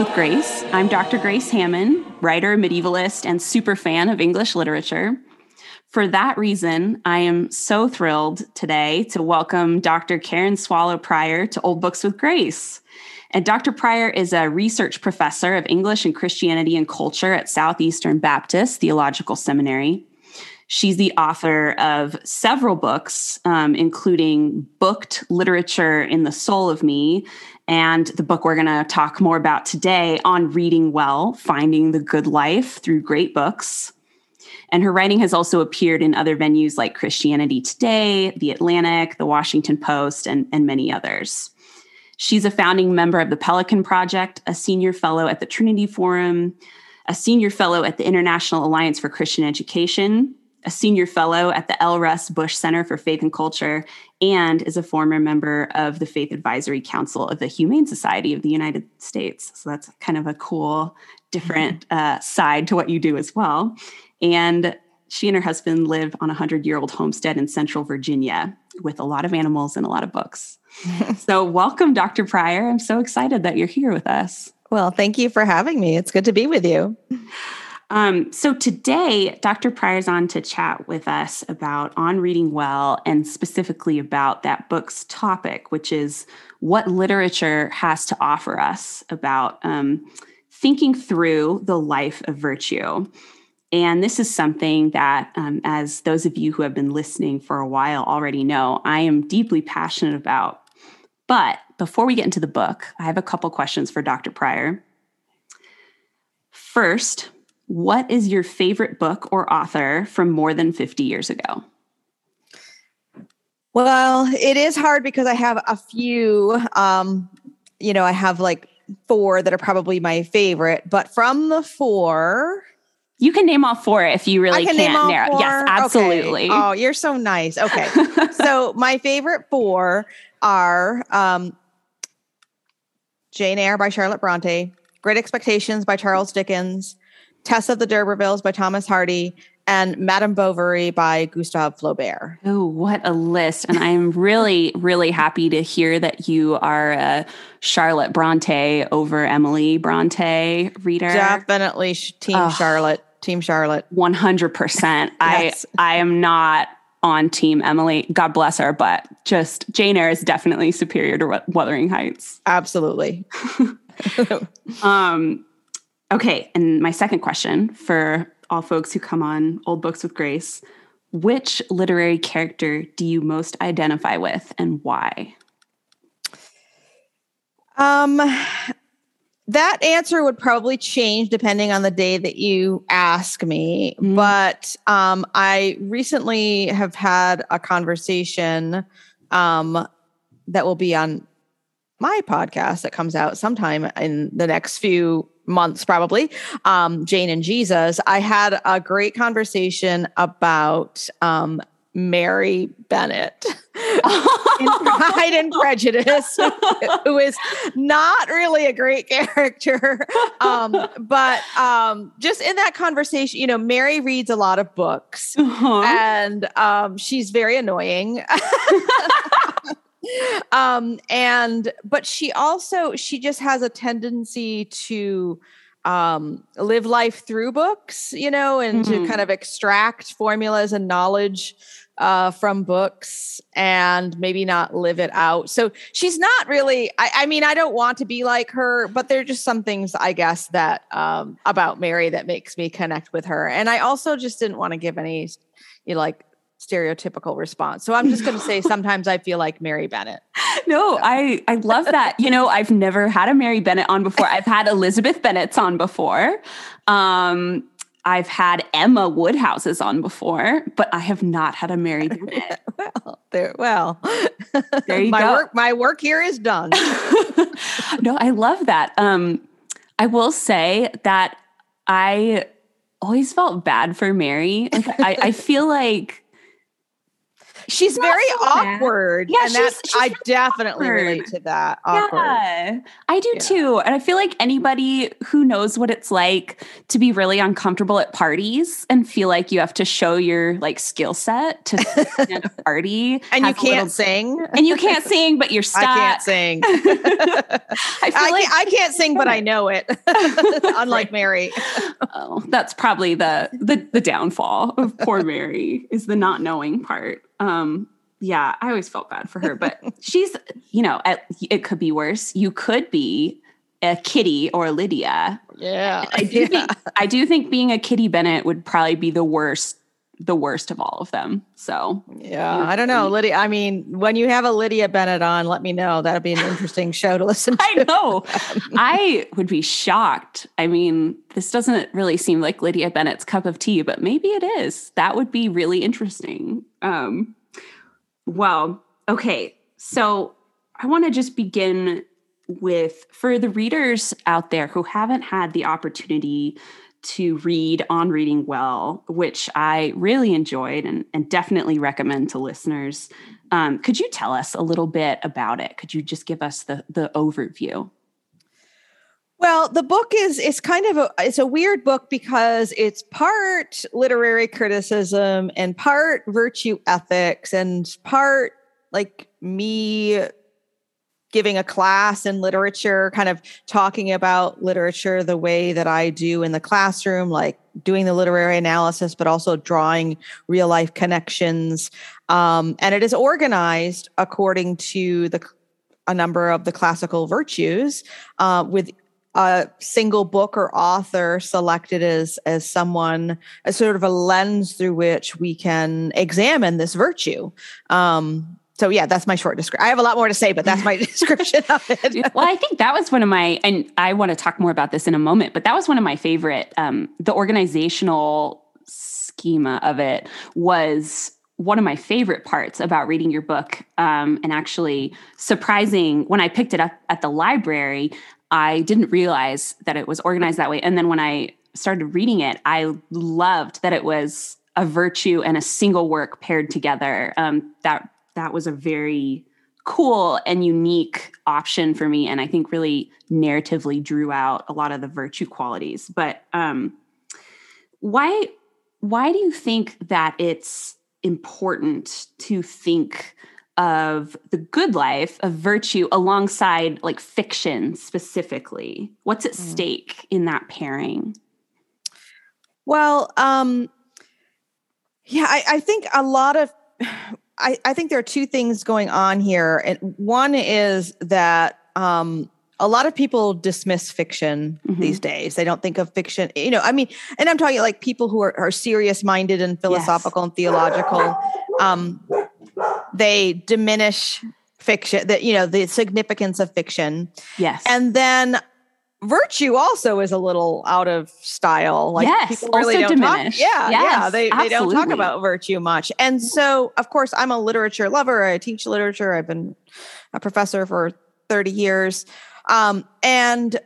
with Grace. I'm Dr. Grace Hamman, writer, medievalist, and super fan of English literature. For that reason, I am so thrilled today to welcome Dr. Karen Swallow Prior to Old Books with Grace. And Dr. Prior is a research professor of English and Christianity and culture at Southeastern Baptist Theological Seminary. She's the author of several books, um, including Booked Literature in the Soul of Me, and the book we're going to talk more about today on reading well, finding the good life through great books. And her writing has also appeared in other venues like Christianity Today, The Atlantic, The Washington Post, and, and many others. She's a founding member of the Pelican Project, a senior fellow at the Trinity Forum, a senior fellow at the International Alliance for Christian Education, a senior fellow at the L. Russ Bush Center for Faith and Culture, and is a former member of the Faith Advisory Council of the Humane Society of the United States. So that's kind of a cool, different uh, side to what you do as well. And she and her husband live on a 100 year old homestead in central Virginia with a lot of animals and a lot of books. so, welcome, Dr. Prior. I'm so excited that you're here with us. Well, thank you for having me. It's good to be with you. Um, so today, Dr. Prior's on to chat with us about On Reading Well and specifically about that book's topic, which is what literature has to offer us about um, thinking through the life of virtue. And this is something that, um, as those of you who have been listening for a while already know, I am deeply passionate about. But before we get into the book, I have a couple questions for Dr. Prior. First, what is your favorite book or author from more than 50 years ago? Well, it is hard because I have a few. Um, you know, I have like four that are probably my favorite, but from the four, you can name all four if you really can not narrow. Four? Yes, absolutely. Okay. Oh, you're so nice. Okay. so my favorite four are um, Jane Eyre by Charlotte Bronte, Great Expectations by Charles Dickens, Tess of the D'Urbervilles by Thomas Hardy, and Madame Bovary by Gustave Flaubert. Oh, what a list. And I'm really, really happy to hear that you are a Charlotte Bronte over Emily Bronte reader. Definitely Team oh, Charlotte. Team Charlotte. 100%. yes. I I am not on team Emily. God bless her, but just Jane Eyre is definitely superior to Wuthering Heights. Absolutely. um Okay, and my second question for all folks who come on Old Books with Grace which literary character do you most identify with and why? Um, that answer would probably change depending on the day that you ask me. Mm. But um, I recently have had a conversation um, that will be on my podcast that comes out sometime in the next few months probably um, jane and jesus i had a great conversation about um, mary bennet in pride and prejudice who is not really a great character um, but um, just in that conversation you know mary reads a lot of books uh-huh. and um, she's very annoying um and but she also she just has a tendency to um live life through books you know and mm-hmm. to kind of extract formulas and knowledge uh, from books and maybe not live it out. So she's not really, I, I, mean, I don't want to be like her, but there are just some things, I guess, that um, about Mary that makes me connect with her. And I also just didn't want to give any, you know, like stereotypical response. So I'm just going to say sometimes I feel like Mary Bennet. No, I I love that. You know, I've never had a Mary Bennet on before. I've had Elizabeth Bennet's on before. Um I've had Emma Woodhouse's on before, but I have not had a Mary Bennet. well, there well. There you my go. Work, my work here is done. no, I love that. Um I will say that I always felt bad for Mary. I, I feel like she's very so bad. awkward. Yeah, and she's- that's she's I really definitely awkward. relate to that. Awkward. Yeah, I do Yeah. too. And I feel like anybody who knows what it's like to be really uncomfortable at parties and feel like you have to show your like skill set to stand a party And you a little- can't sing. and you can't sing, but you're stuck. I can't sing. I feel I, like can't, I can't sing, but I know it. Unlike Mary. oh, that's probably the the the downfall of poor Mary is the not knowing part. Um, yeah, I always felt bad for her, but she's you know at, it could be worse. You could be a Kitty or a Lydia. Yeah. I do think I do think being a Kitty Bennet would probably be the worst the worst of all of them. So Yeah, I don't know, Lydia. I mean, when you have a Lydia Bennet on, let me know. That'd be an interesting show to listen to. I know. I would be shocked. I mean, this doesn't really seem like Lydia Bennet's cup of tea, but maybe it is. That would be really interesting. Um, well, okay. So I want to just begin with for the readers out there who haven't had the opportunity to read on Reading Well, which I really enjoyed and, and definitely recommend to listeners. Um, could you tell us a little bit about it? Could you just give us the the overview? Well, the book is it's kind of a it's a weird book because it's part literary criticism and part virtue ethics and part like me giving a class in literature, kind of talking about literature the way that I do in the classroom, like doing the literary analysis, but also drawing real life connections. Um, and it is organized according to the a number of the classical virtues, uh, with a single book or author selected as as someone as sort of a lens through which we can examine this virtue. Um, so yeah, that's my short description. I have a lot more to say, but that's my description of it. well, I think that was one of my, and I want to talk more about this in a moment, but that was one of my favorite. Um, the organizational schema of it was one of my favorite parts about reading your book. Um, and actually, surprising when I picked it up at the library, I didn't realize that it was organized that way. And then when I started reading it, I loved that it was a virtue and a single work paired together. Um, that that was a very cool and unique option for me and i think really narratively drew out a lot of the virtue qualities. But um why why do you think that it's important to think of the good life of virtue alongside like fiction specifically? What's at Mm. stake in that pairing? Well, um, yeah, I, I think a lot of, I, I think there are two things going on here. And one is that um, a lot of people dismiss fiction Mhm. these days. They don't think of fiction, you know, I mean, and I'm talking like people who are, are serious minded and philosophical and theological. Um, they diminish fiction, that, you know, the significance of fiction. yes And then virtue also is a little out of style. Like Yes, people really don't talk. diminished. Yeah, yeah. Yes, They they don't talk about virtue much. And so of course I'm a literature lover. I teach literature. I've been a professor for 30 years. Um, and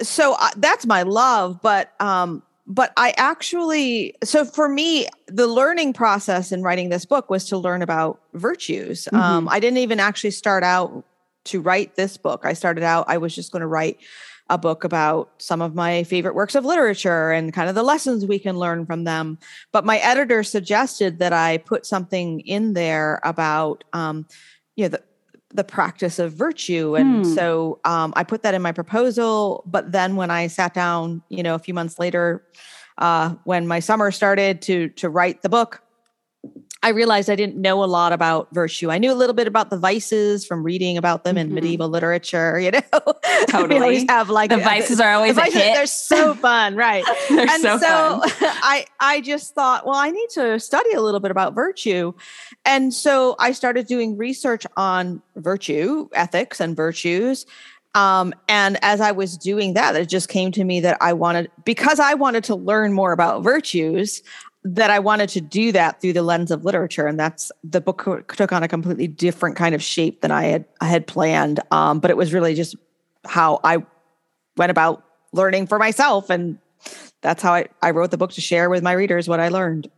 so I, that's my love, but um, but I actually so for me the learning process in writing this book was to learn about virtues. Um, I didn't even actually start out to write this book. I started out I was just going to write a book about some of my favorite works of literature and kind of the lessons we can learn from them. But my editor suggested that I put something in there about um, you know the the practice of virtue and Hmm. so um, i put that in my proposal but then when i sat down you know a few months later uh, when my summer started to to write the book i realized i didn't know a lot about virtue i knew a little bit about the vices from reading about them in medieval literature you know we Totally. always have like the uh, vices are the always a vices, hit they're so fun right They're and so, so, fun. I I just thought, well, I need to study a little bit about virtue. And so I started doing research on virtue, ethics and virtues. Um, and as I was doing that, it just came to me that I wanted because I wanted to learn more about virtues, that I wanted to do that through the lens of literature. And that's the book took on a completely different kind of shape than I had I had planned. Um, but it was really just how I went about learning for myself and that's how I, I wrote the book to share with my readers what I learned.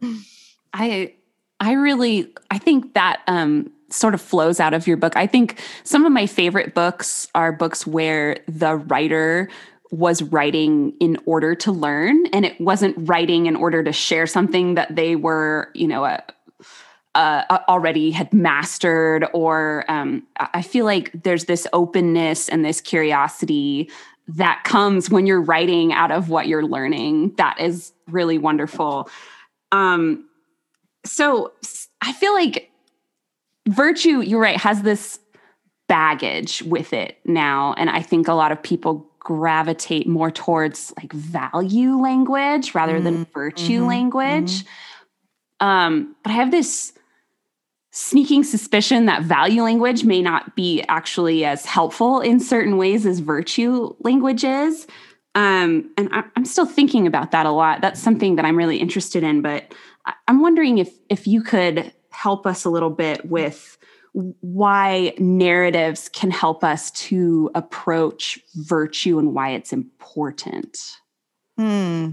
I I really, I think that um, sort of flows out of your book. I think some of my favorite books are books where the writer was writing in order to learn and it wasn't writing in order to share something that they were, you know, uh, uh, already had mastered or um, i feel like there's this openness and this curiosity that comes when you're writing out of what you're learning. That is really wonderful. Um, so i feel like virtue you're right has this baggage with it now and i think a lot of people gravitate more towards like value language rather mm-hmm. than virtue mm-hmm. language mm-hmm. um but i have this sneaking suspicion that value language may not be actually as helpful in certain ways as virtue language is. Um, and I, am still thinking about that a lot. That's something that I'm really interested in. But I'm wondering if if you could help us a little bit with why narratives can help us to approach virtue and why it's important. Hmm.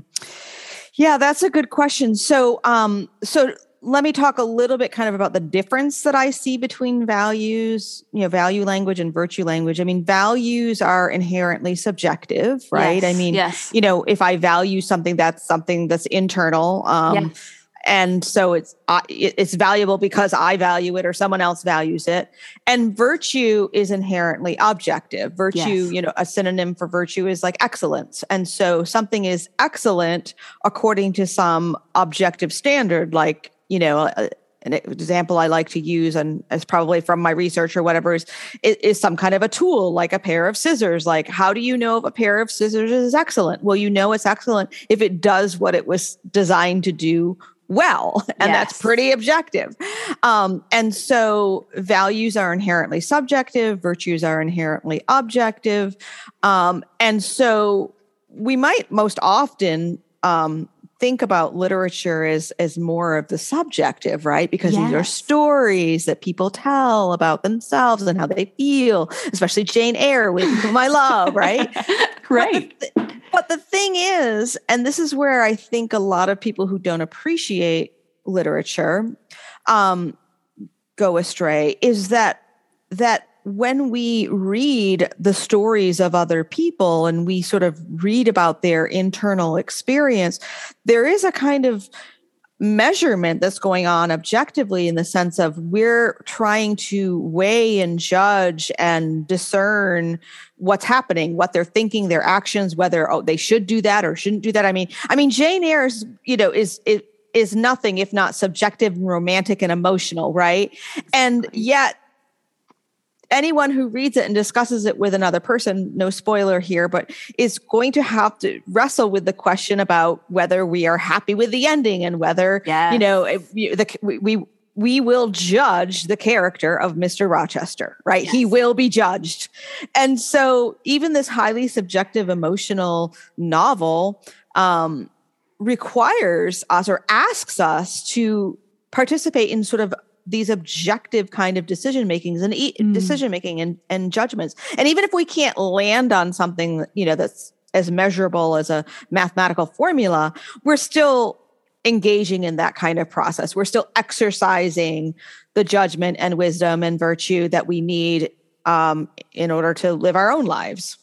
Yeah, that's a good question. So, um, so let me talk a little bit kind of about the difference that I see between values, you know, value language and virtue language. I mean, values are inherently subjective, right? Yes, I mean, yes. you know, if I value something, that's something that's internal. Um, yes. And so it's it's valuable because I value it or someone else values it. And virtue is inherently objective. Virtue, yes. you know, a synonym for virtue is like excellence. And so something is excellent according to some objective standard, like you know, uh, an example I like to use, and it's probably from my research or whatever, is, is some kind of a tool like a pair of scissors. Like, how do you know if a pair of scissors is excellent? Well, you know it's excellent if it does what it was designed to do well, and yes. that's pretty objective. Um, and so, values are inherently subjective, virtues are inherently objective, um, and so we might most often um, think about literature as as more of the subjective, right? Because yes. these are stories that people tell about themselves and how they feel, especially Jane Eyre, with whom I love, right? right. But the, thing is, and this is where I think a lot of people who don't appreciate literature um, go astray, is that that when we read the stories of other people and we sort of read about their internal experience, there is a kind of measurement that's going on objectively in the sense of we're trying to weigh and judge and discern what's happening what they're thinking their actions whether oh they should do that or shouldn't do that. I mean i mean jane eyre's you know is is is nothing if not subjective and romantic and emotional right? And yet anyone who reads it and discusses it with another person, no spoiler here, but is going to have to wrestle with the question about whether we are happy with the ending and whether, yes. you know, the, we, we we will judge the character of Mr. Rochester, right? Yes. He will be judged. And so even this highly subjective emotional novel um, requires us or asks us to participate in sort of these objective kind of decision makings and e- mm. decision making and, and judgments. And even if we can't land on something, you know, that's as measurable as a mathematical formula, we're still engaging in that kind of process. We're still exercising the judgment and wisdom and virtue that we need um, in order to live our own lives.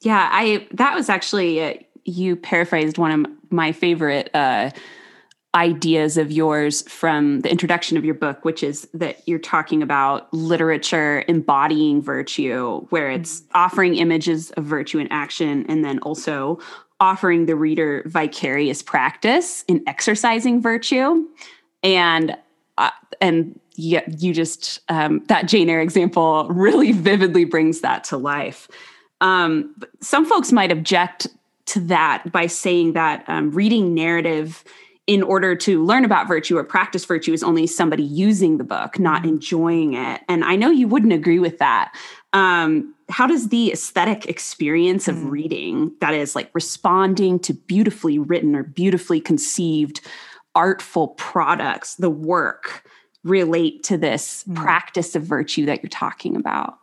Yeah, I that was actually uh, you paraphrased one of my favorite uh, ideas of yours from the introduction of your book, which is that you're talking about literature embodying virtue, where it's mm-hmm. offering images of virtue in action and then also offering the reader vicarious practice in exercising virtue. And uh, and yeah, you just um, that Jane Eyre example really vividly brings that to life. Um, some folks might object to that by saying that um, reading narrative in order to learn about virtue or practice virtue is only somebody using the book, not mm-hmm. enjoying it. And I know you wouldn't agree with that. Um, how does the aesthetic experience of mm. reading, that is like responding to beautifully written or beautifully conceived artful products, the work, relate to this mm. practice of virtue that you're talking about?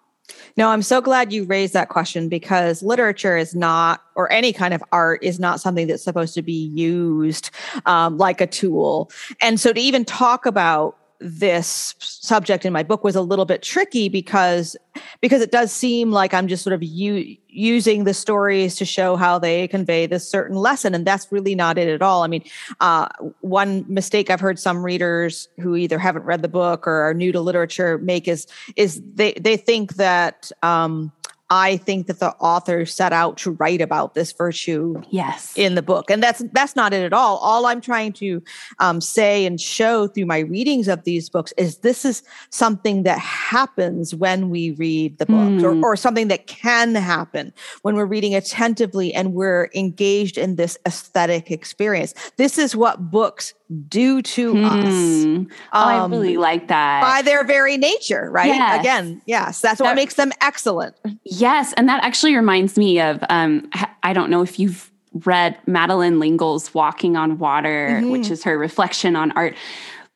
No, I'm so glad you raised that question because literature is not, or any kind of art is not something that's supposed to be used um, like a tool. And so to even talk about this subject in my book was a little bit tricky because because it does seem like I'm just sort of u- using the stories to show how they convey this certain lesson, and that's really not it at all. I mean, uh, one mistake I've heard some readers who either haven't read the book or are new to literature make is is they they think that. Um, I think that the author set out to write about this virtue yes. in the book. And that's that's not it at all. All I'm trying to um, say and show through my readings of these books is this is something that happens when we read the books mm. or, or something that can happen when we're reading attentively and we're engaged in this aesthetic experience. This is what books do to hmm. us. Um, oh, I um, really like that. By their very nature, right? Yes. Again, yes, that's what makes them excellent. Yes. And that actually reminds me of um, I don't know if you've read Madeleine L'Engle's Walking on Water, mm-hmm. which is her reflection on art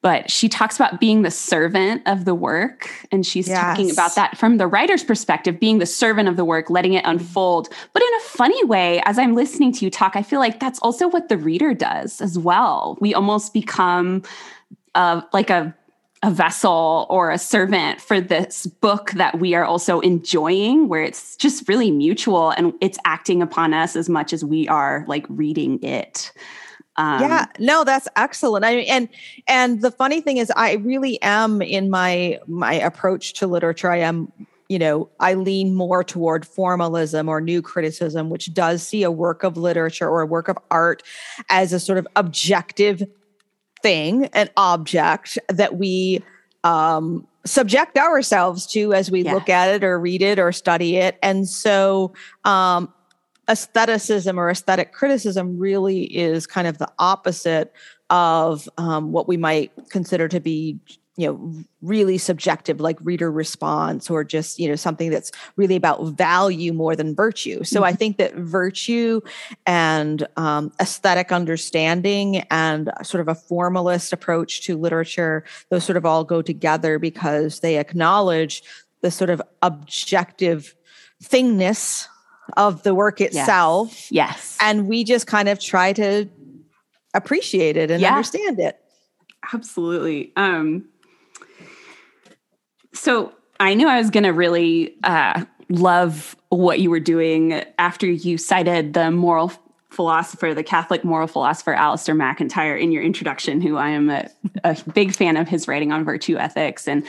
but she talks about being the servant of the work and she's yes. talking about that from the writer's perspective being the servant of the work letting it unfold. But in a funny way as i'm listening to you talk i feel like that's also what the reader does as well. We almost become uh, like a a vessel or a servant for this book that we are also enjoying where it's just really mutual and it's acting upon us as much as we are like reading it um, yeah, no, that's excellent. I mean, and and the funny thing is, I really am in my my approach to literature. I am, you know, I lean more toward formalism or new criticism, which does see a work of literature or a work of art as a sort of objective thing, an object that we um, subject ourselves to as we yeah. look at it or read it or study it. And so um, aestheticism or aesthetic criticism really is kind of the opposite of um, what we might consider to be you know really subjective like reader response or just you know something that's really about value more than virtue so mm-hmm. i think that virtue and um, aesthetic understanding and sort of a formalist approach to literature those sort of all go together because they acknowledge the sort of objective thingness of the work itself. Yes. yes. And we just kind of try to appreciate it and yeah. understand it. Absolutely. Um so I knew I was going to really uh, love what you were doing after you cited the moral philosopher, the Catholic moral philosopher Alasdair MacIntyre in your introduction, who I am a, a, big fan of his writing on virtue ethics. And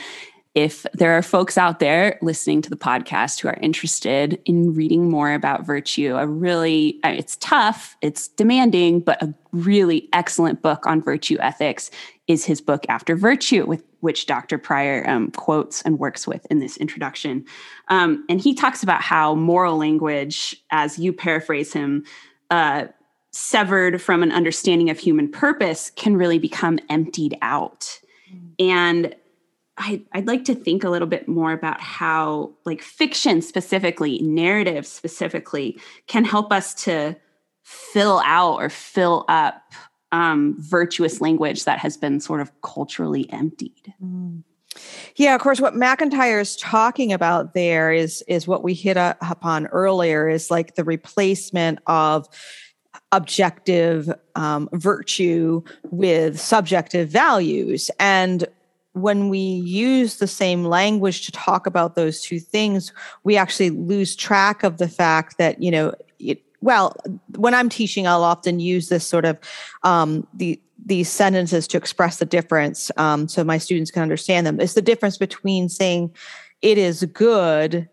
if there are folks out there listening to the podcast who are interested in reading more about virtue, a really, it's tough, it's demanding, but a really excellent book on virtue ethics is his book After Virtue, with which Dr. Prior um, quotes and works with in this introduction. Um, and he talks about how moral language, as you paraphrase him, uh, severed from an understanding of human purpose, can really become emptied out. And I, I'd like to think a little bit more about how, like, fiction specifically, narrative specifically, can help us to fill out or fill up um, virtuous language that has been sort of culturally emptied. Mm. Yeah, of course. What MacIntyre is talking about there is is what we hit upon earlier is like the replacement of objective um, virtue with subjective values, and when we use the same language to talk about those two things, we actually lose track of the fact that, you know, it, well, when I'm teaching, I'll often use this sort of um, the these sentences to express the difference, um, so my students can understand them. It's the difference between saying it is good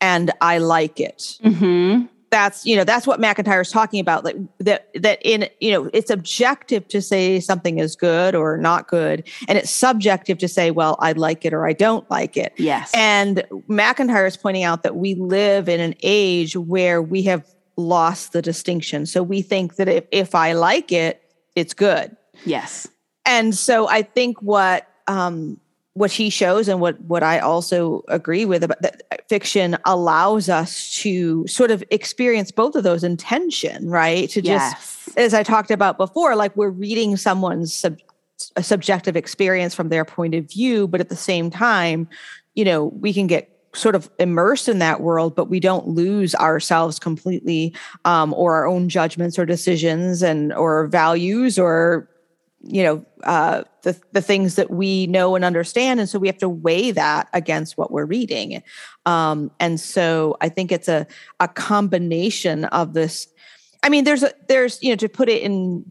and I like it. Mm-hmm that's you know that's what MacIntyre is talking about like that that in you know it's objective to say something is good or not good and it's subjective to say well I like it or I don't like it. Yes. And MacIntyre is pointing out that we live in an age where we have lost the distinction. So we think that if, if I like it it's good. Yes. And so I think what um what he shows and what what I also agree with about that fiction allows us to sort of experience both of those in tension, right? To just yes. as I talked about before, like we're reading someone's sub, a subjective experience from their point of view, but at the same time, you know, we can get sort of immersed in that world, but we don't lose ourselves completely, um, or our own judgments or decisions and or values or you know uh, the the things that we know and understand, and so we have to weigh that against what we're reading. Um, and so I think it's a a combination of this. I mean, there's a there's you know to put it in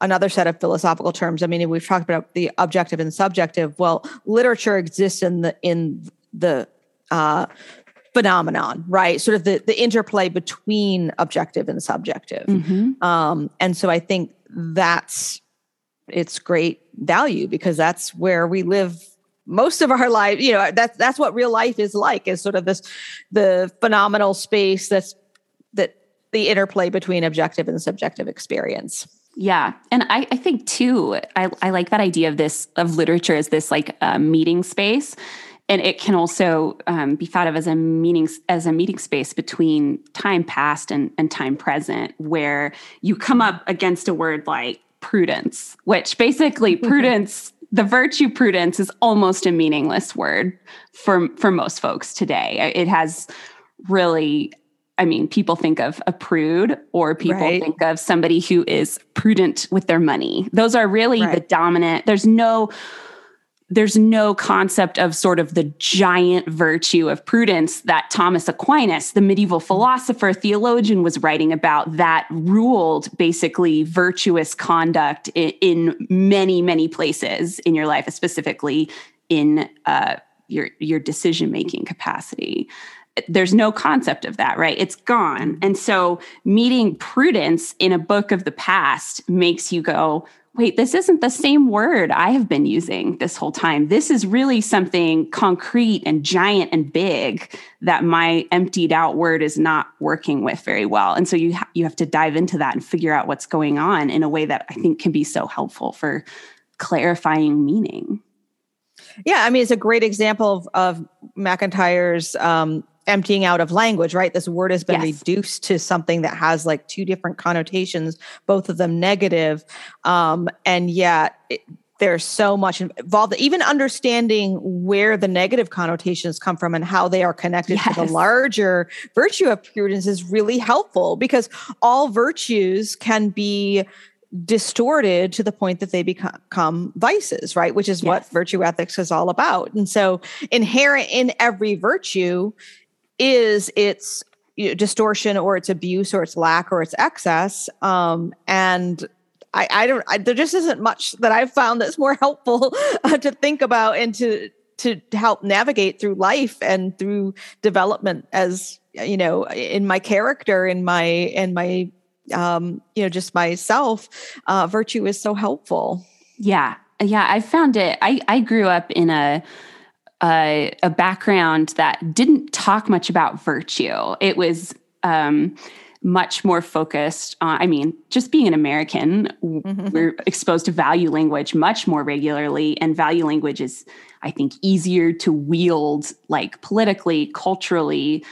another set of philosophical terms. I mean, we've talked about the objective and subjective. Well, literature exists in the in the uh, phenomenon, right? Sort of the the interplay between objective and subjective. Mm-hmm. Um, and so I think that's its great value because that's where we live most of our life. You know, that's that's what real life is like. Is sort of this the phenomenal space that's that the interplay between objective and subjective experience. Yeah. And I, I think too, I, I like that idea of this, of literature as this like uh, meeting space. And it can also um, be thought of as a meaning as a meeting space between time past and, and time present, where you come up against a word like prudence, which basically prudence, the virtue prudence is almost a meaningless word for for most folks today. It has really I mean, people think of a prude or people right. think of somebody who is prudent with their money. Those are really right. the dominant. There's no there's no concept of sort of the giant virtue of prudence that Thomas Aquinas, the medieval philosopher, theologian, was writing about that ruled basically virtuous conduct in, many, many places in your life, specifically in uh, your, your decision making capacity there's no concept of that, right? It's gone. And so meeting prudence in a book of the past makes you go, wait, this isn't the same word I have been using this whole time. This is really something concrete and giant and big that my emptied out word is not working with very well. And so you ha- you have to dive into that and figure out what's going on in a way that I think can be so helpful for clarifying meaning. Yeah, I mean, it's a great example of, of MacIntyre's um, emptying out of language, right? This word has been yes. reduced to something that has like two different connotations, both of them negative. Um, and yet it, there's so much involved, even understanding where the negative connotations come from and how they are connected yes. to the larger virtue of prudence is really helpful because all virtues can be distorted to the point that they become vices, right? Which is yes. what virtue ethics is all about. And so, inherent in every virtue is its you know, distortion or its abuse or its lack or its excess. Um, and I, I don't, I, there just isn't much that I've found that's more helpful uh, to think about and to, to help navigate through life and through development as, you know, in my character, in my, in my, um, you know, just myself, uh, virtue is so helpful. Yeah. Yeah. I found it, I, I grew up in a, a, a background that didn't talk much about virtue. It was um, much more focused on, I mean, just being an American, mm-hmm. we're exposed to value language much more regularly. And value language is, I think, easier to wield, like politically, culturally.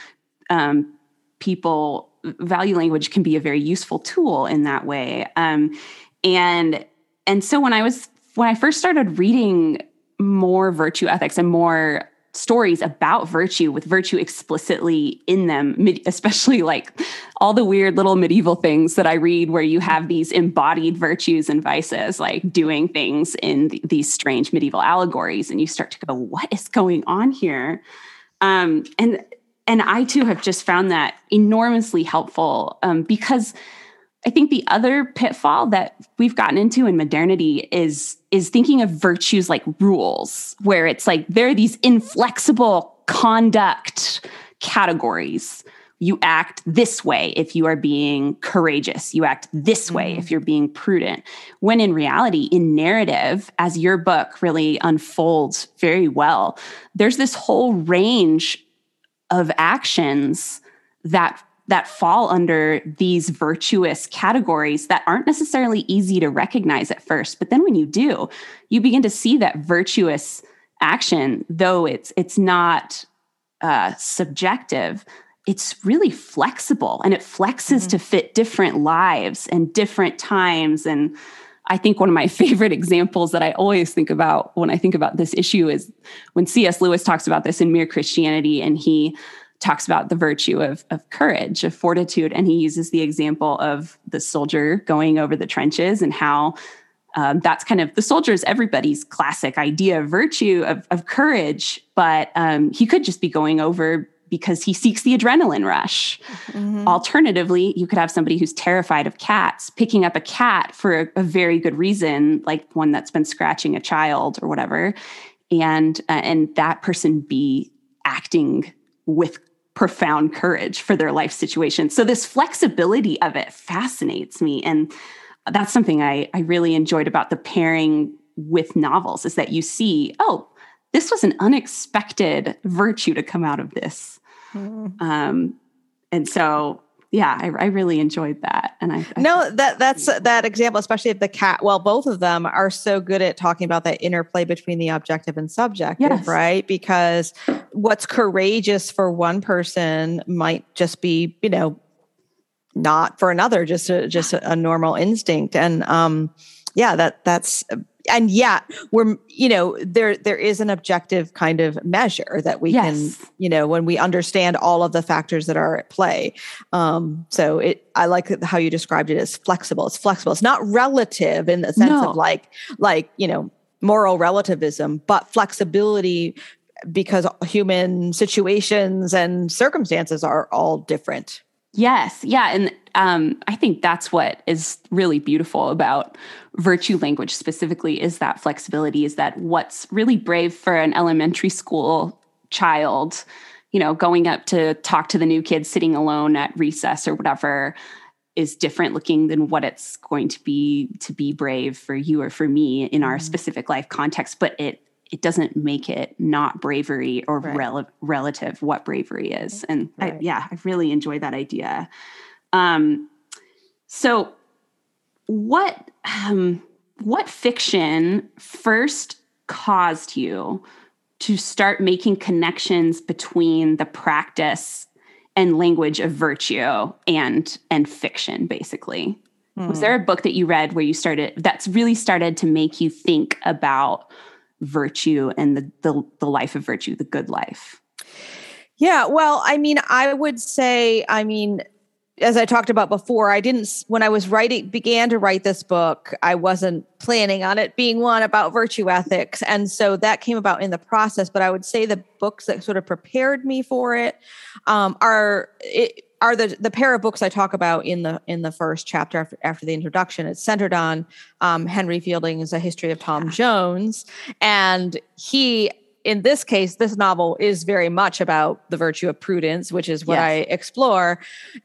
Um, people, value language can be a very useful tool in that way. Um, and and so when I was when I first started reading more virtue ethics and more stories about virtue with virtue explicitly in them, especially like all the weird little medieval things that I read where you have these embodied virtues and vices, like doing things in th- these strange medieval allegories. And you start to go, what is going on here? Um, and and I too have just found that enormously helpful um, because I think the other pitfall that we've gotten into in modernity is is thinking of virtues like rules, where it's like there are these inflexible conduct categories. You act this way if you are being courageous. You act this way mm-hmm. if you're being prudent. When in reality, in narrative, as your book really unfolds very well, there's this whole range of actions that that fall under these virtuous categories that aren't necessarily easy to recognize at first but then when you do you begin to see that virtuous action though it's it's not uh, subjective it's really flexible and it flexes mm-hmm. to fit different lives and different times and I think one of my favorite examples that I always think about when I think about this issue is when C.S. Lewis talks about this in Mere Christianity, and he talks about the virtue of, of courage, of fortitude, and he uses the example of the soldier going over the trenches and how um, that's kind of the soldiers everybody's classic idea of virtue of, of courage but um, he could just be going over because he seeks the adrenaline rush mm-hmm. alternatively you could have somebody who's terrified of cats picking up a cat for a, a, very good reason like one that's been scratching a child or whatever and uh, and that person be acting with profound courage for their life situation so this flexibility of it fascinates me and that's something I, I really enjoyed about the pairing with novels is that you see, oh, this was an unexpected virtue to come out of this. Mm. Um, and so, yeah, I, I, really enjoyed that. And I, I no, that that's that example, especially if the cat. Well, both of them are so good at talking about that interplay between the objective and subjective, yes. right? Because what's courageous for one person might just be, you know, not for another just a just a, normal instinct and um yeah that that's and yeah we're you know there there is an objective kind of measure that we yes. can you know when we understand all of the factors that are at play um so it i like how you described it as flexible it's flexible it's not relative in the sense no. of like like you know moral relativism but flexibility because human situations and circumstances are all different Yes. Yeah. And um, I think that's what is really beautiful about virtue language specifically is that flexibility, is that what's really brave for an elementary school child, you know, going up to talk to the new kid sitting alone at recess or whatever is different looking than what it's going to be to be brave for you or for me in our mm-hmm. specific life context but it it doesn't make it not bravery or right. rel- relative what bravery is. And right. I, yeah, I really enjoy that idea. Um, so, what um, what fiction first caused you to start making connections between the practice and language of virtue and and fiction, basically? Hmm. Was there a book that you read where you started that's really started to make you think about virtue and the, the, the life of virtue, the good life? Yeah, well, I mean, I would say, I mean, as I talked about before, I didn't, when I was writing, began to write this book, I wasn't planning on it being one about virtue ethics. And so that came about in the process. But I would say the books that sort of prepared me for it um, are, it, are the the pair of books I talk about in the in the first chapter after, after the introduction. It's centered on um, Henry Fielding's A History of Tom Jones, and he in this case, this novel is very much about the virtue of prudence, which is what yes. I explore.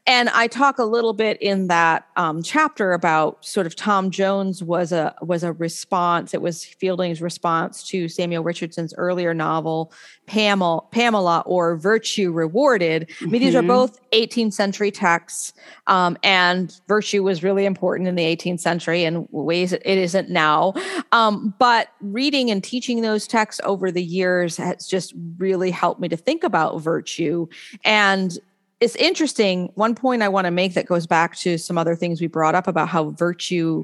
And I talk a little bit in that um, chapter about sort of Tom Jones was a was a response. It was Fielding's response to Samuel Richardson's earlier novel, Pamela, Pamela or Virtue Rewarded. I mean, these are mm-hmm. both 18th century texts, um, and virtue was really important in the 18th century in ways it isn't now. Um, but reading and teaching those texts over the years has just really helped me to think about virtue. And it's interesting. One point I want to make that goes back to some other things we brought up about how virtue,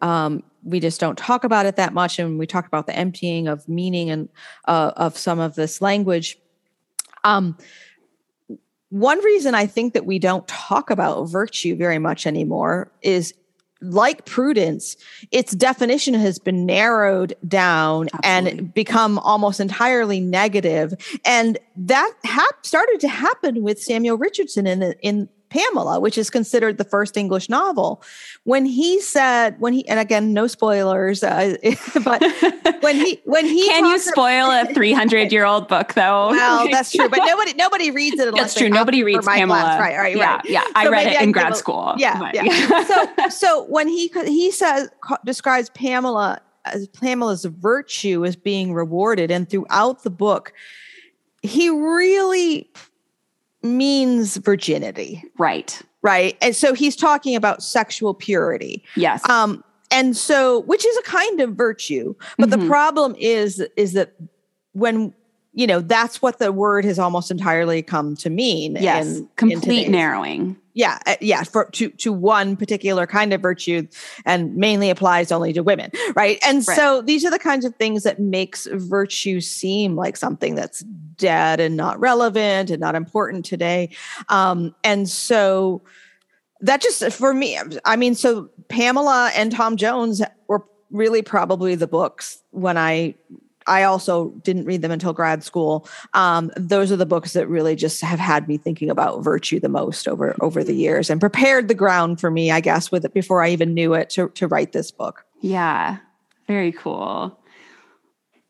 um, we just don't talk about it that much. And we talk about the emptying of meaning and uh, of some of this language. Um, one reason I think that we don't talk about virtue very much anymore is like prudence, its definition has been narrowed down Absolutely. and become almost entirely negative. And that hap- started to happen with Samuel Richardson in the, in Pamela, which is considered the first English novel. When he said, when he, and again, no spoilers, uh, but when he, when he, can you spoil a 300 year old book though? Well, that's true, but nobody, nobody reads it. At all. That's true. Nobody reads Pamela. Class. Right, right, yeah, right. Yeah, I so read it in grad a, school. Yeah, but, yeah. so, so when he, he says, describes Pamela as Pamela's virtue as being rewarded, and throughout the book, he really means virginity. Right. Right. And so he's talking about sexual purity. Yes. Um, and so which is a kind of virtue. But mm-hmm. the problem is is that when you know that's what the word has almost entirely come to mean. Yes, in, complete in narrowing. Yeah, uh, yeah, for to to one particular kind of virtue, and mainly applies only to women, right? And right. so these are the kinds of things that makes virtue seem like something that's dead and not relevant and not important today. Um, and so that just for me, I mean, so Pamela and Tom Jones were really probably the books when I I also didn't read them until grad school. Um, those are the books that really just have had me thinking about virtue the most over over the years and prepared the ground for me, I guess, with it before I even knew it to to write this book. Yeah, very cool.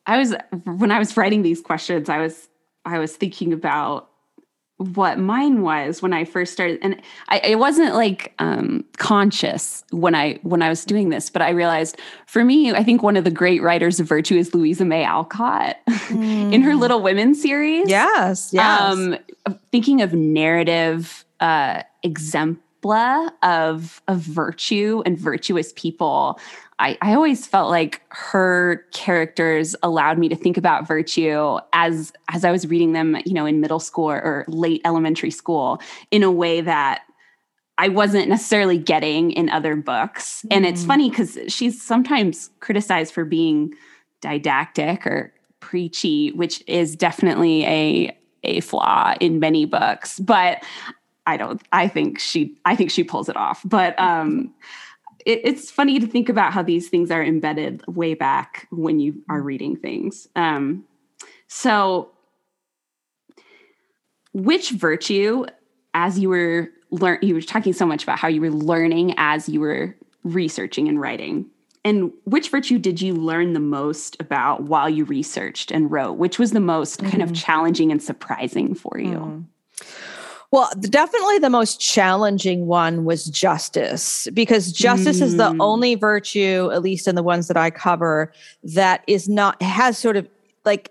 I was when I was writing these questions, I was I was thinking about what mine was when I first started. And I, it wasn't like um, conscious when I when I was doing this, but I realized for me, I think one of the great writers of virtue is Louisa May Alcott mm. in her mm. Little Women series. Yes, yes. Um, thinking of narrative uh, exempla of of virtue and virtuous people. I, I always felt like her characters allowed me to think about virtue as as I was reading them, you know, in middle school or late elementary school in a way that I wasn't necessarily getting in other books. Mm. And it's mm. funny because she's sometimes criticized for being didactic or preachy, which is definitely a a flaw in many books. But I don't I think she I think she pulls it off. But um it, it's funny to think about how these things are embedded way back when you are reading things. Um, so, which virtue, as you were learn, you were talking so much about how you were learning as you were researching and writing. And which virtue did you learn the most about while you researched and wrote? Which was the most mm-hmm. kind of mm-hmm. challenging and surprising for you? Mm. Well, definitely the most challenging one was justice because justice mm. is the mm. only virtue, at least in the ones that I cover, that is not, has sort of like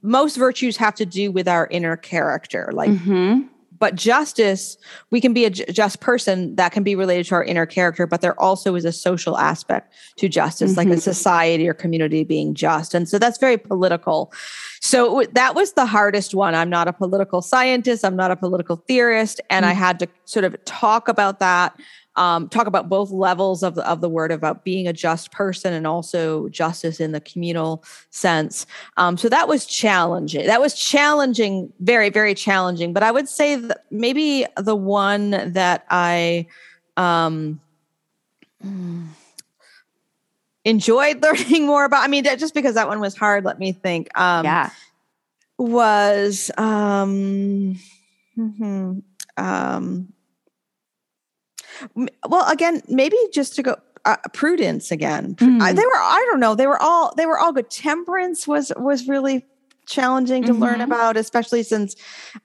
most virtues have to do with our inner character. Like, mm-hmm. But justice, we can be a just person that can be related to our inner character, but there also is a social aspect to justice, mm-hmm. like a mm-hmm. society or community being just. And so that's very political. So that was the hardest one. I'm not a political scientist, I'm not a political theorist. And mm-hmm. I had to sort of talk about that. Um, talk about both levels of the, of the word about being a just person and also justice in the communal sense. Um, so that was challenging. That was challenging, very, very challenging. But I would say that maybe the one that I um, enjoyed learning more about. I mean, just because that one was hard, let me think. Um, yeah. Was um, mm-hmm, um, well, again, maybe just to go uh, prudence again. Mm. I, they were, I don't know, they were all they were all good. Temperance was was really challenging to mm-hmm. learn about, especially since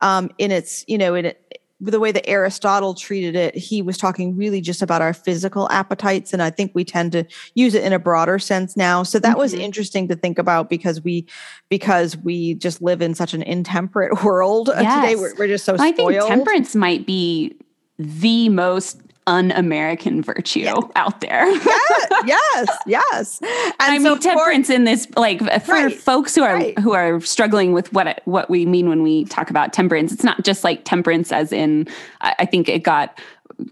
um, in its you know in it the way that Aristotle treated it, he was talking really just about our physical appetites. And I think we tend to use it in a broader sense now. So that mm-hmm. was interesting to think about because we because we just live in such an intemperate world yes. today. We're, we're, just so spoiled. I think temperance might be the most un-American virtue yeah. out there. yes, yes, yes. And I so mean, temperance in this, like for right, folks who are right. who are struggling with what what we mean when we talk about temperance, it's not just like temperance as in. I think it got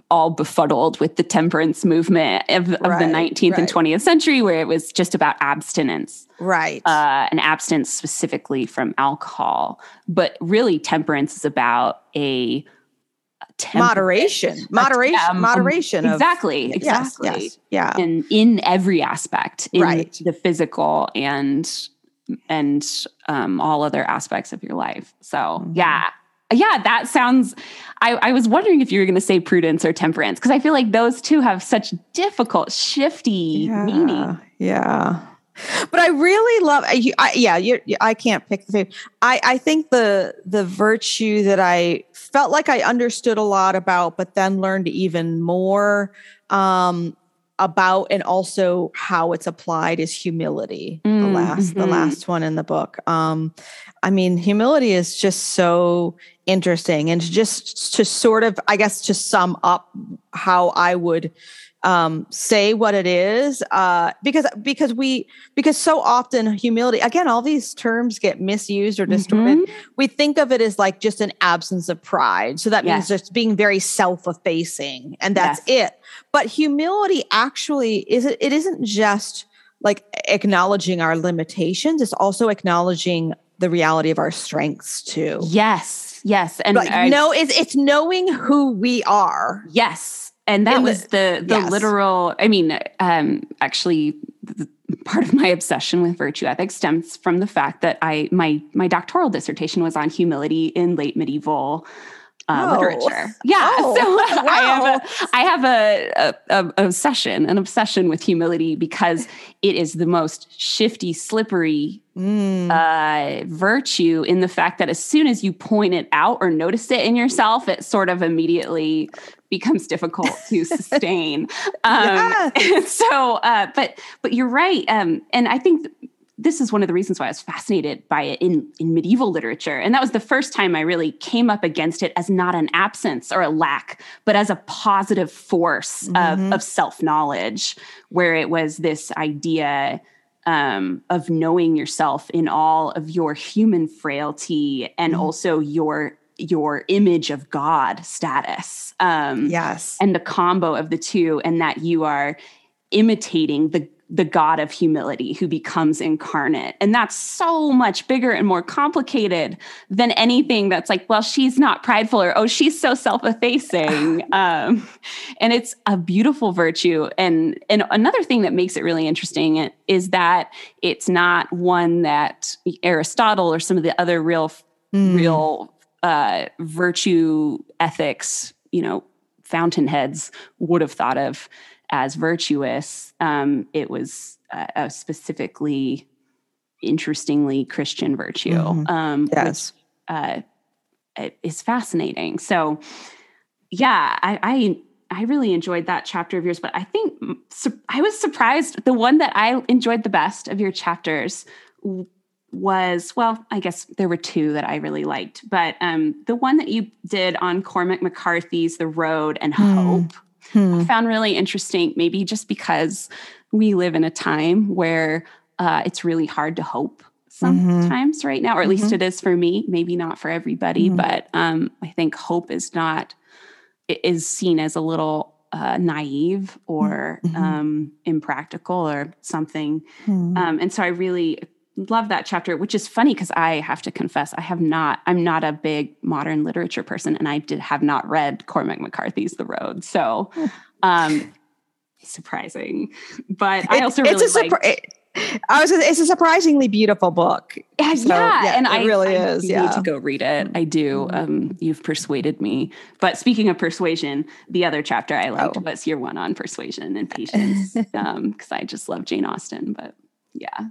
all befuddled with the temperance movement of, of right, the 19th and 20th century, where it was just about abstinence. Right. Uh, and abstinence specifically from alcohol. But really, temperance is about a moderation. Moderation um, moderation exactly of, exactly yes, yes, yeah. And in every aspect in right. the physical and and um, all other aspects of your life. So mm-hmm. yeah. Yeah that sounds I, I was wondering if you were going to say prudence or temperance because i feel like those two have such difficult shifty yeah, meaning yeah but I really love, I, I, yeah, I can't pick the favorite. I, I think the the virtue that I felt like I understood a lot about, but then learned even more um, about, and also how it's applied is humility. Mm, the last, mm-hmm. the last one in the book. Um, I mean, humility is just so interesting, and just to sort of, I guess, to sum up how I would um, say what it is uh, because because we because so often humility again all these terms get misused or distorted. Mhm. we think of it as like just an absence of pride. So that means just being very self-effacing and that's it. But humility actually is it, it isn't just like acknowledging our limitations it's also acknowledging the reality of our strengths too. Yes, yes, and like I- no it's it's knowing who we are. Yes. And that the- was the the yes. literal I mean um actually the, part of my obsession with virtue ethics stems from the fact that I my my doctoral dissertation was on humility in late medieval uh, literature. Yeah. Oh, so I have a, I have a, a, a obsession, an obsession with humility because it is the most shifty, slippery Mm. uh, virtue in the fact that as soon as you point it out or notice it in yourself, it sort of immediately becomes difficult to sustain. Um, Yes. so, uh, but but you're right, um, and I think. th- this is one of the reasons why I was fascinated by it in, in medieval literature. And that was the first time I really came up against it as not an absence or a lack, but as a positive force Mhm. of, of self knowledge, where it was this idea um, of knowing yourself in all of your human frailty and Mhm. also your your image of God status. Um, yes and the combo of the two and that you are imitating the the god of humility who becomes incarnate and that's so much bigger and more complicated than anything that's like well she's not prideful or oh she's so self-effacing um, and it's a beautiful virtue and and another thing that makes it really interesting is that it's not one that aristotle or some of the other real Mm. real uh, virtue ethics, you know, fountainheads would have thought of as virtuous. Um, it was uh, a specifically, interestingly Christian virtue, Mhm. um, yes which uh, it is fascinating. So, yeah, I, I I really enjoyed that chapter of yours, but I think mm, I was surprised. The one that I enjoyed the best of your chapters was well, I guess there were two that I really liked, but um, the one that you did on Cormac McCarthy's "The Road and Hmm. Hope." Hmm. I found really interesting, maybe just because we live in a time where uh, it's really hard to hope Mhm. sometimes right now, or at least Mhm. it is for me, maybe not for everybody, Mhm. but um, I think hope is not, it is seen as a little uh, naive or Mhm. um, impractical or something. Hmm. Um, and so I really love that chapter, which is funny because I have to confess, I have not, I'm not a big modern literature person and I did have not read Cormac McCarthy's The Road. So, um, surprising, but I It- also it's really a surpri- liked, it- I was. It's a surprisingly beautiful book. yeah, so, yeah, yeah, and it I really I is, Need yeah. to go read it. I do. Mhm. Um, you've persuaded me. But speaking of persuasion, the other chapter I liked Oh. was your one on persuasion and patience, Um because I just love Jane Austen. But yeah,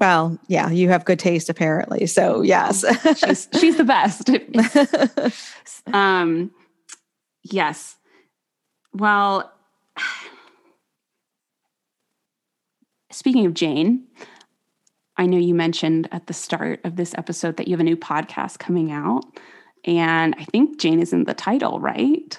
Well, yeah, you have good taste apparently. So yes. she's she's the best. um, yes. Well, speaking of Jane, I know you mentioned at the start of this episode that you have a new podcast coming out. And I think Jane is in the title, right?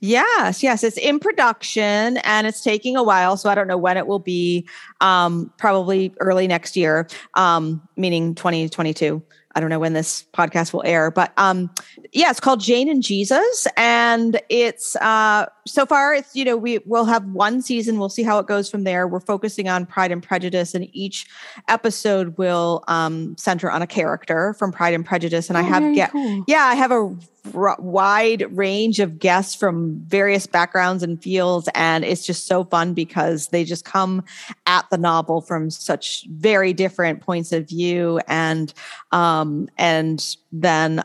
Yes, yes, it's in production and it's taking a while, so I don't know when it will be. Um, probably early next year, um, meaning 2022. I don't know when this podcast will air, but um, yeah, it's called Jane and Jesus, and it's uh, so far it's you know we will have one season. We'll see how it goes from there. We're focusing on Pride and Prejudice, and each episode will um, center on a character from Pride and Prejudice. And I Oh, have get cool. yeah, I have a wide range of guests from various backgrounds and fields, and it's just so fun because they just come at the novel from such very different points of view, and um, and then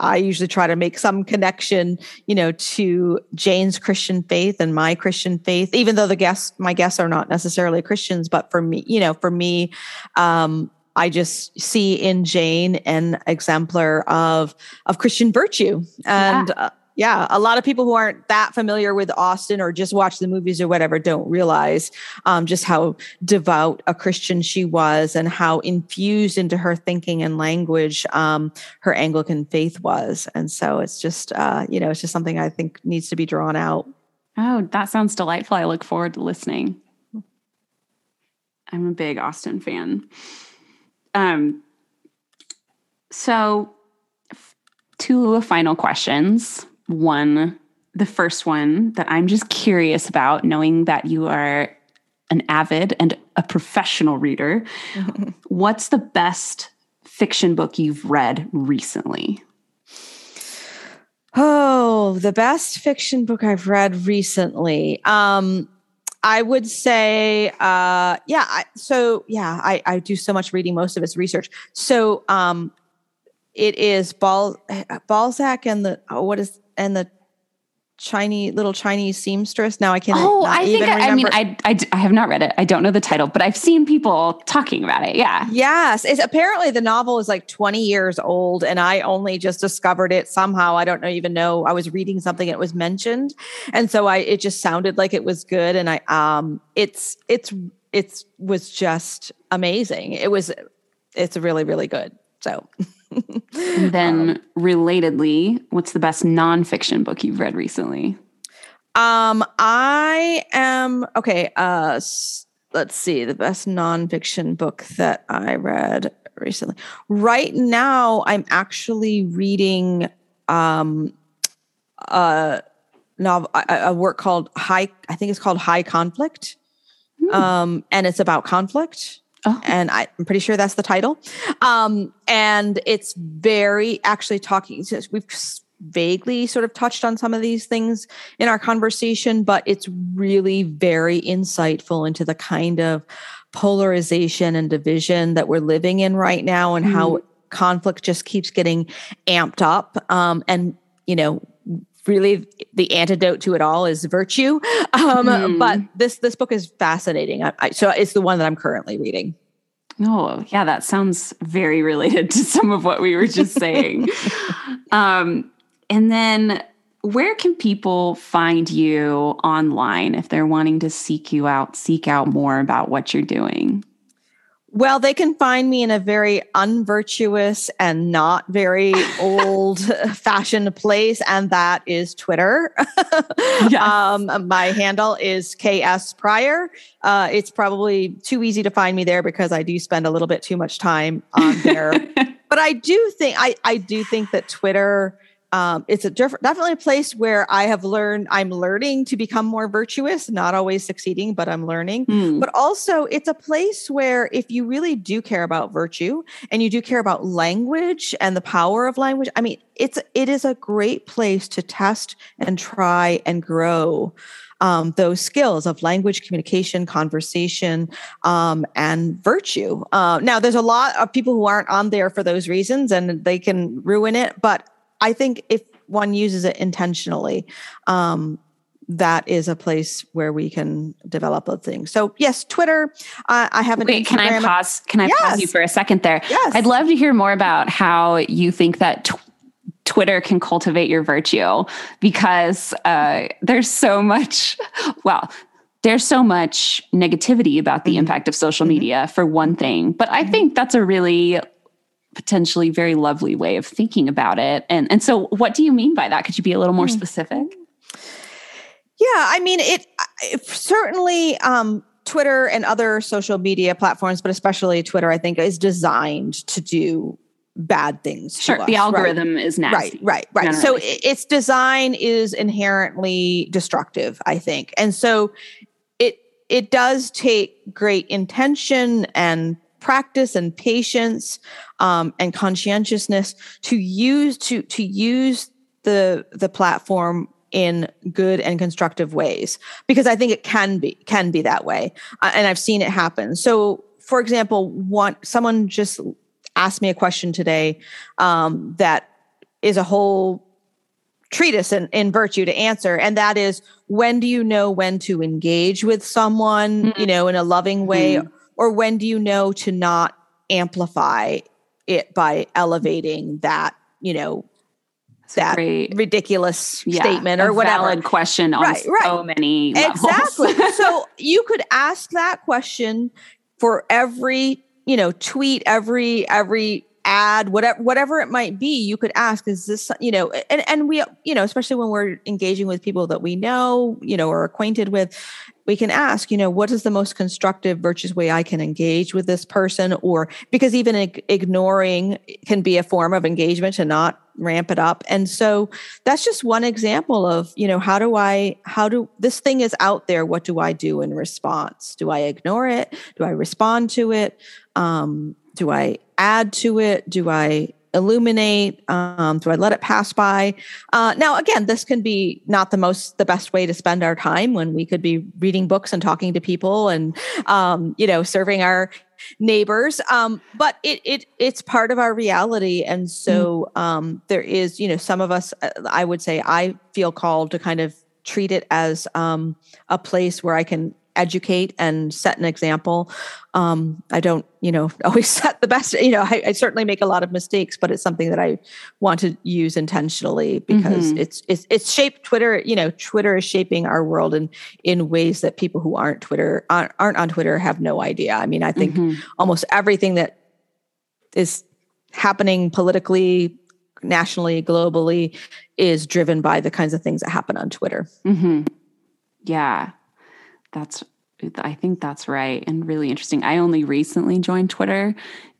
I usually try to make some connection, you know, to Jane's Christian faith and my Christian faith, even though the guests, my guests are not necessarily Christians, but for me, you know, for me, um, I just see in Jane an exemplar of of Christian virtue, and uh, yeah, a lot of people who aren't that familiar with Austen or just watch the movies or whatever don't realize um, just how devout a Christian she was and how infused into her thinking and language um, her Anglican faith was. And so it's just, uh, you know, it's just something I think needs to be drawn out. Oh, that sounds delightful. I look forward to listening. I'm a big Austen fan. Um, so, two final questions. One, the first one that I'm just curious about, knowing that you are an avid and a professional reader, what's the best fiction book you've read recently? Oh, the best fiction book I've read recently. Um, I would say, uh, yeah. I, so yeah, I, I do so much reading. Most of it's research. So um, it is Bal- Balzac and the oh, what is and the Chinese little Chinese seamstress. Now I can't. Oh, I think I, I, mean I, I I have not read it. I don't know the title, but I've seen people talking about it. Yeah. Yes, it's apparently the novel is like 20 years old, and I only just discovered it somehow. I don't know even know. I was reading something and it was mentioned, and so I it just sounded like it was good, and I um it's it's it's was just amazing. It was it's really really good. So. and then, um, relatedly, what's the best nonfiction book you've read recently? Um, I am okay. Uh, let's see the best nonfiction book that I read recently. Right now, I'm actually reading um a novel, a, a work called High. I think it's called High Conflict. Hmm. Um, and it's about conflict. Oh. And I, am pretty sure that's the title. Um, and it's very actually talking, we've vaguely sort of touched on some of these things in our conversation, but it's really very insightful into the kind of polarization and division that we're living in right now and mm. how conflict just keeps getting amped up. Um, and, you know, really the antidote to it all is virtue. Um, mm. But this this book is fascinating. I, I, so it's the one that I'm currently reading. Oh, yeah, that sounds very related to some of what we were just saying. um, and then, where can people find you online if they're wanting to seek you out, seek out more about what you're doing? Well, they can find me in a very unvirtuous and not very old fashioned place, and that is Twitter. yes. um, my handle is KS Prior. Uh, it's probably too easy to find me there because I do spend a little bit too much time on there. but I do think I, I do think that Twitter um, it's a diff- definitely a place where I have learned, I'm learning to become more virtuous, not always succeeding, but I'm learning. Mm. But also, it's a place where if you really do care about virtue and you do care about language and the power of language, I mean, it's it is a great place to test and try and grow. Um, those skills of language, communication, conversation, um, and virtue. Uh, now, there's a lot of people who aren't on there for those reasons and they can ruin it. But I think if one uses it intentionally, um, that is a place where we can develop those things. So yes, Twitter. Uh, I have an. Wait, can I pause? Can I yes. pause you for a second there? Yes. I'd love to hear more about how you think that. T- Twitter can cultivate your virtue because uh, there's so much, well, there's so much negativity about the mm-hmm. impact of social mm-hmm. media, for one thing. But I mm-hmm. think that's a really potentially very lovely way of thinking about it. And and so what do you mean by that? Could you be a little more hmm. specific? Yeah, I mean it, it certainly um Twitter and other social media platforms, but especially Twitter, I think is designed to do bad things. Sure, the algorithm right? is nasty. Right, right, right. Generally. So its design is inherently destructive, I think, and so it it does take great intention and practice and patience um, and conscientiousness to use to to use the the platform in good and constructive ways. Because i think it can be can be that way. Uh, and i've seen it happen. So for example one someone just asked me a question today um, that is a whole treatise in, in virtue to answer. And that is when do you know when to engage with someone mm-hmm. you know in a loving way? Mm-hmm. Or when do you know to not amplify it by elevating that you know That's that great, ridiculous yeah, statement or whatever. valid question on right, right. so many exactly. So you could ask that question for every you know tweet every every ad whatever whatever it might be you could ask is this you know and and we you know especially when we're engaging with people that we know you know or acquainted with we can ask, you know, what is the most constructive, virtuous way I can engage with this person? Or because even ignoring can be a form of engagement to not ramp it up. And so that's just one example of, you know, how do I, how do this thing is out there? What do I do in response? Do I ignore it? Do I respond to it? Um, do I add to it? Do I illuminate? Um, do I let it pass by? Uh, now, again, this can be not the most the best way to spend our time when we could be reading books and talking to people and um, you know serving our neighbors. Um, but it it it's part of our reality, and so mm. um, there is you know some of us. Uh, I would say I feel called to kind of treat it as um, a place where I can educate and set an example. Um, I don't, you know, always set the best. You know, I, I, certainly make a lot of mistakes, but it's something that I want to use intentionally because mm-hmm. it's it's it's shaped Twitter. You know, Twitter is shaping our world in in ways that people who aren't Twitter aren't, aren't on Twitter have no idea. I mean, I think mm-hmm. almost everything that is happening politically nationally globally is driven by the kinds of things that happen on twitter mm-hmm. yeah that's I think that's right and really interesting. I only recently joined Twitter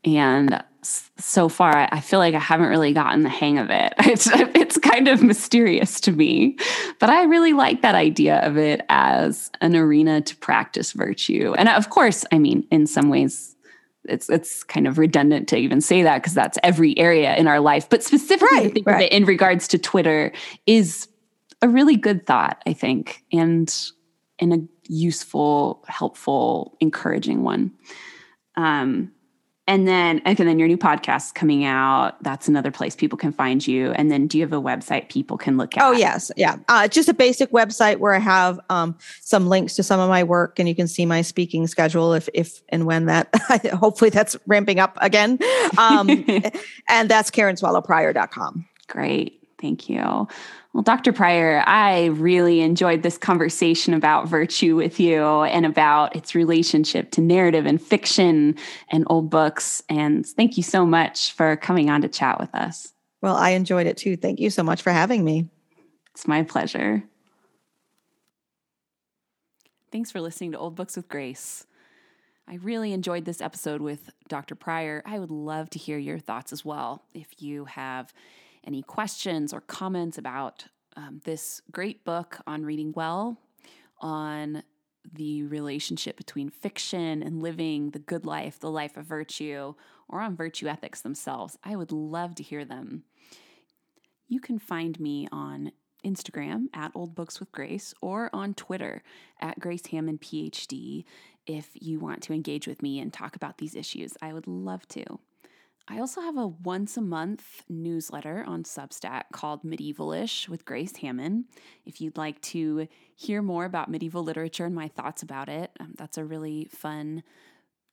and so far I feel like I haven't really gotten the hang of it. It's it's kind of mysterious to me. But I really like that idea of it as an arena to practice virtue. And of course, I mean in some ways it's it's kind of redundant to even say that because that's every area in our life. But specifically right, think right. of it in regards to Twitter is a really good thought, I think. And in a useful, helpful, encouraging one. Um, and then, and then your new podcast coming out. That's another place people can find you. And then, do you have a website people can look at? Oh yes, yeah. Uh, just a basic website where I have um, some links to some of my work, and you can see my speaking schedule if, if and when that. hopefully, that's ramping up again. Um, and that's KarenSwallowPrior.com. Great, thank you. Well, Dr. Prior, I really enjoyed this conversation about virtue with you and about its relationship to narrative and fiction and old books. And thank you so much for coming on to chat with us. Well, I enjoyed it too. Thank you so much for having me. It's my pleasure. Thanks for listening to Old Books with Grace. I really enjoyed this episode with Dr. Prior. I would love to hear your thoughts as well. If you have any questions or comments about um, this great book on reading well, on the relationship between fiction and living the good life, the life of virtue, or on virtue ethics themselves, I would love to hear them. You can find me on Instagram at Old Books with Grace or on Twitter at Grace Hamman PhD if you want to engage with me and talk about these issues. I would love to. I also have a once a month newsletter on Substack called Medievalish with Grace Hamman. If you'd like to hear more about medieval literature and my thoughts about it, um, that's a really fun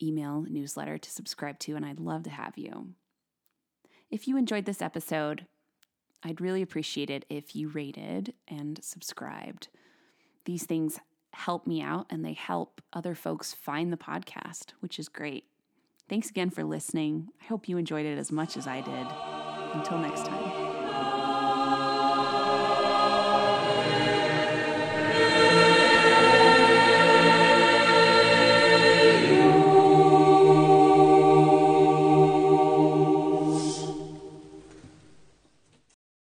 email newsletter to subscribe to, and I'd love to have you. If you enjoyed this episode, I'd really appreciate it if you rated and subscribed. These things help me out and they help other folks find the podcast, which is great. Thanks again for listening. I hope you enjoyed it as much as I did. Until next time.